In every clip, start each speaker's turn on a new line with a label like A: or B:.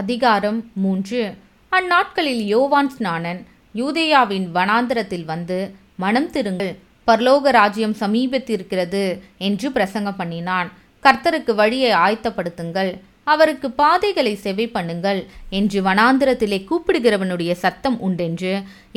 A: அதிகாரம் மூன்று. அந்நாட்களில் யோவான் ஸ்நானன் யூதேயாவின் வனாந்திரத்தில் வந்து மனம் திருங்கள் பரலோக ராஜ்யம் சமீபத்திருக்கிறது என்று பிரசங்கம் பண்ணினான். கர்த்தருக்கு வழியை ஆயத்தப்படுத்துங்கள். அவருக்கு பாதைகளை செவி பண்ணுங்கள் என்று வனாந்திரத்திலே கூப்பிடுகிறவனுடைய சத்தம் உண்டென்று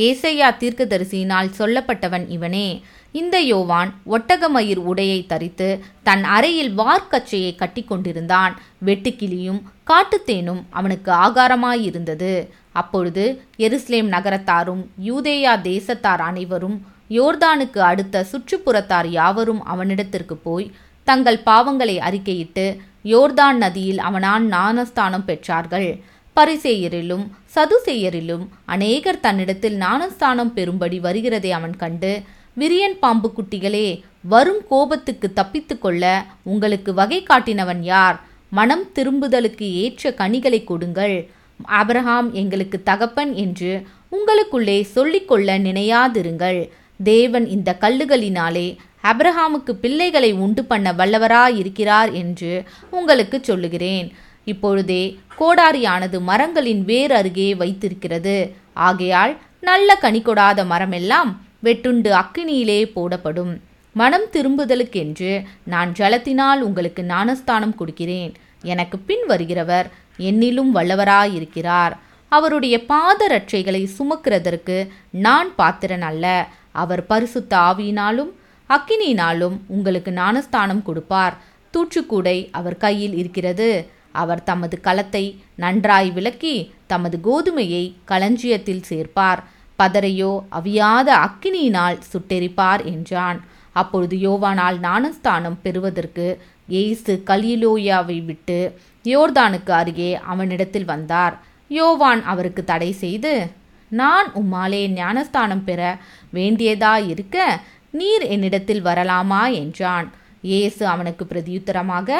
A: ஏசையா தீர்க்கதரிசியினால் சொல்லப்பட்டவன் இவனே. இந்த யோவான் ஒட்டகமயிர் உடையை தரித்து தன் அறையில் வார்க்கச்சையை கட்டி கொண்டிருந்தான் வெட்டுக்கிளியும் காட்டுத்தேனும் அவனுக்கு ஆகாரமாயிருந்தது. அப்பொழுது எருஸ்லேம் நகரத்தாரும் யூதேயா தேசத்தார் அனைவரும் யோர்தானுக்கு அடுத்த சுற்றுப்புறத்தார் யாவரும் அவனிடத்திற்கு போய் தங்கள் பாவங்களை அறிக்கையிட்டு யோர்தான் நதியில் அவனான் ஞானஸ்தானம் பெற்றார்கள். பரிசேயரிலும் சதுசேயரிலும் அநேகர் தன்னிடத்தில் ஞானஸ்தானம் பெறும்படி வருகிறதை அவன் கண்டு விரியன் பாம்பு குட்டிகளே வரும் கோபத்துக்கு தப்பித்து கொள்ள உங்களுக்கு வகை காட்டினவன் யார்? மனம் திரும்புதலுக்கு ஏற்ற கனிகளை கொடுங்கள். அப்ரஹாம் எங்களுக்கு தகப்பன் என்று உங்களுக்குள்ளே சொல்லிக்கொள்ள நினையாதிருங்கள். தேவன் இந்த கல்லுகளினாலே அப்ரஹாமுக்கு பிள்ளைகளை உண்டு பண்ண வல்லவராயிருக்கிறார் என்று உங்களுக்கு சொல்லுகிறேன். இப்பொழுதே கோடாரியானது மரங்களின் வேர் அருகே வைத்திருக்கிறது. ஆகையால் நல்ல கனி கொடாத மரமெல்லாம் வெட்டுண்டு அக்கினியிலே போடப்படும். மனம் திரும்புதலுக்கென்று நான் ஜலத்தினால் உங்களுக்கு ஞானஸ்தானம் கொடுக்கிறேன். எனக்கு பின் வருகிறவர் என்னிலும் வல்லவராயிருக்கிறார். அவருடைய பாதரட்சைகளை சுமக்கிறதற்கு நான் பாத்திரன் அல்ல அவர் பரிசுத்த ஆவியினாலும் அக்கினியினாலும் உங்களுக்கு ஞானஸ்தானம் கொடுப்பார். தூற்றுக்கூடை அவர் கையில் இருக்கிறது. அவர் தமது களத்தை நன்றாய் விளக்கி தமது கோதுமையை களஞ்சியத்தில் சேர்ப்பார். பதரையோ அவியாத அக்கினியினால் சுட்டெரிப்பார் என்றான். அப்பொழுது யோவானால் ஞானஸ்தானம் பெறுவதற்கு எய்சு கலிலோயாவை விட்டு யோர்தானுக்கு அருகே அவனிடத்தில் வந்தார். யோவான் அவருக்கு தடை செய்து நான் உம்மாலே ஞானஸ்தானம் பெற வேண்டியதா இருக்க நீர் என்னிடத்தில் வரலாமா? என்றான். இயேசு அவனுக்கு பிரதியுத்தரமாக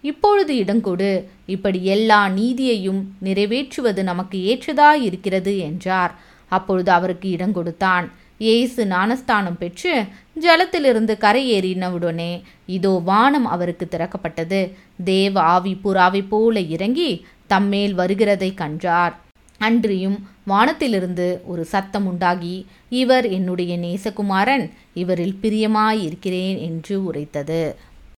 A: இப்பொழுது இடங்கொடு இப்படி எல்லா நீதியையும் நிறைவேற்றுவது நமக்கு ஏற்றதா இருக்கிறது என்றார். அப்பொழுது அவருக்கு இடங்கொடுத்தான் ஏசு இயேசு ஞானஸ்தானம் பெற்று ஜலத்திலிருந்து கரையேறினவுடனே இதோ வானம் அவருக்கு திறக்கப்பட்டது. தேவ ஆவி புறாவை போல இறங்கி தம்மேல் வருகிறதை கண்டார். அன்றியும் வானத்திலிருந்து ஒரு சத்தம் உண்டாகி இவர் என்னுடைய நேசகுமாரன் இவரில் பிரியமாயிருக்கிறேன் என்று உரைத்தது.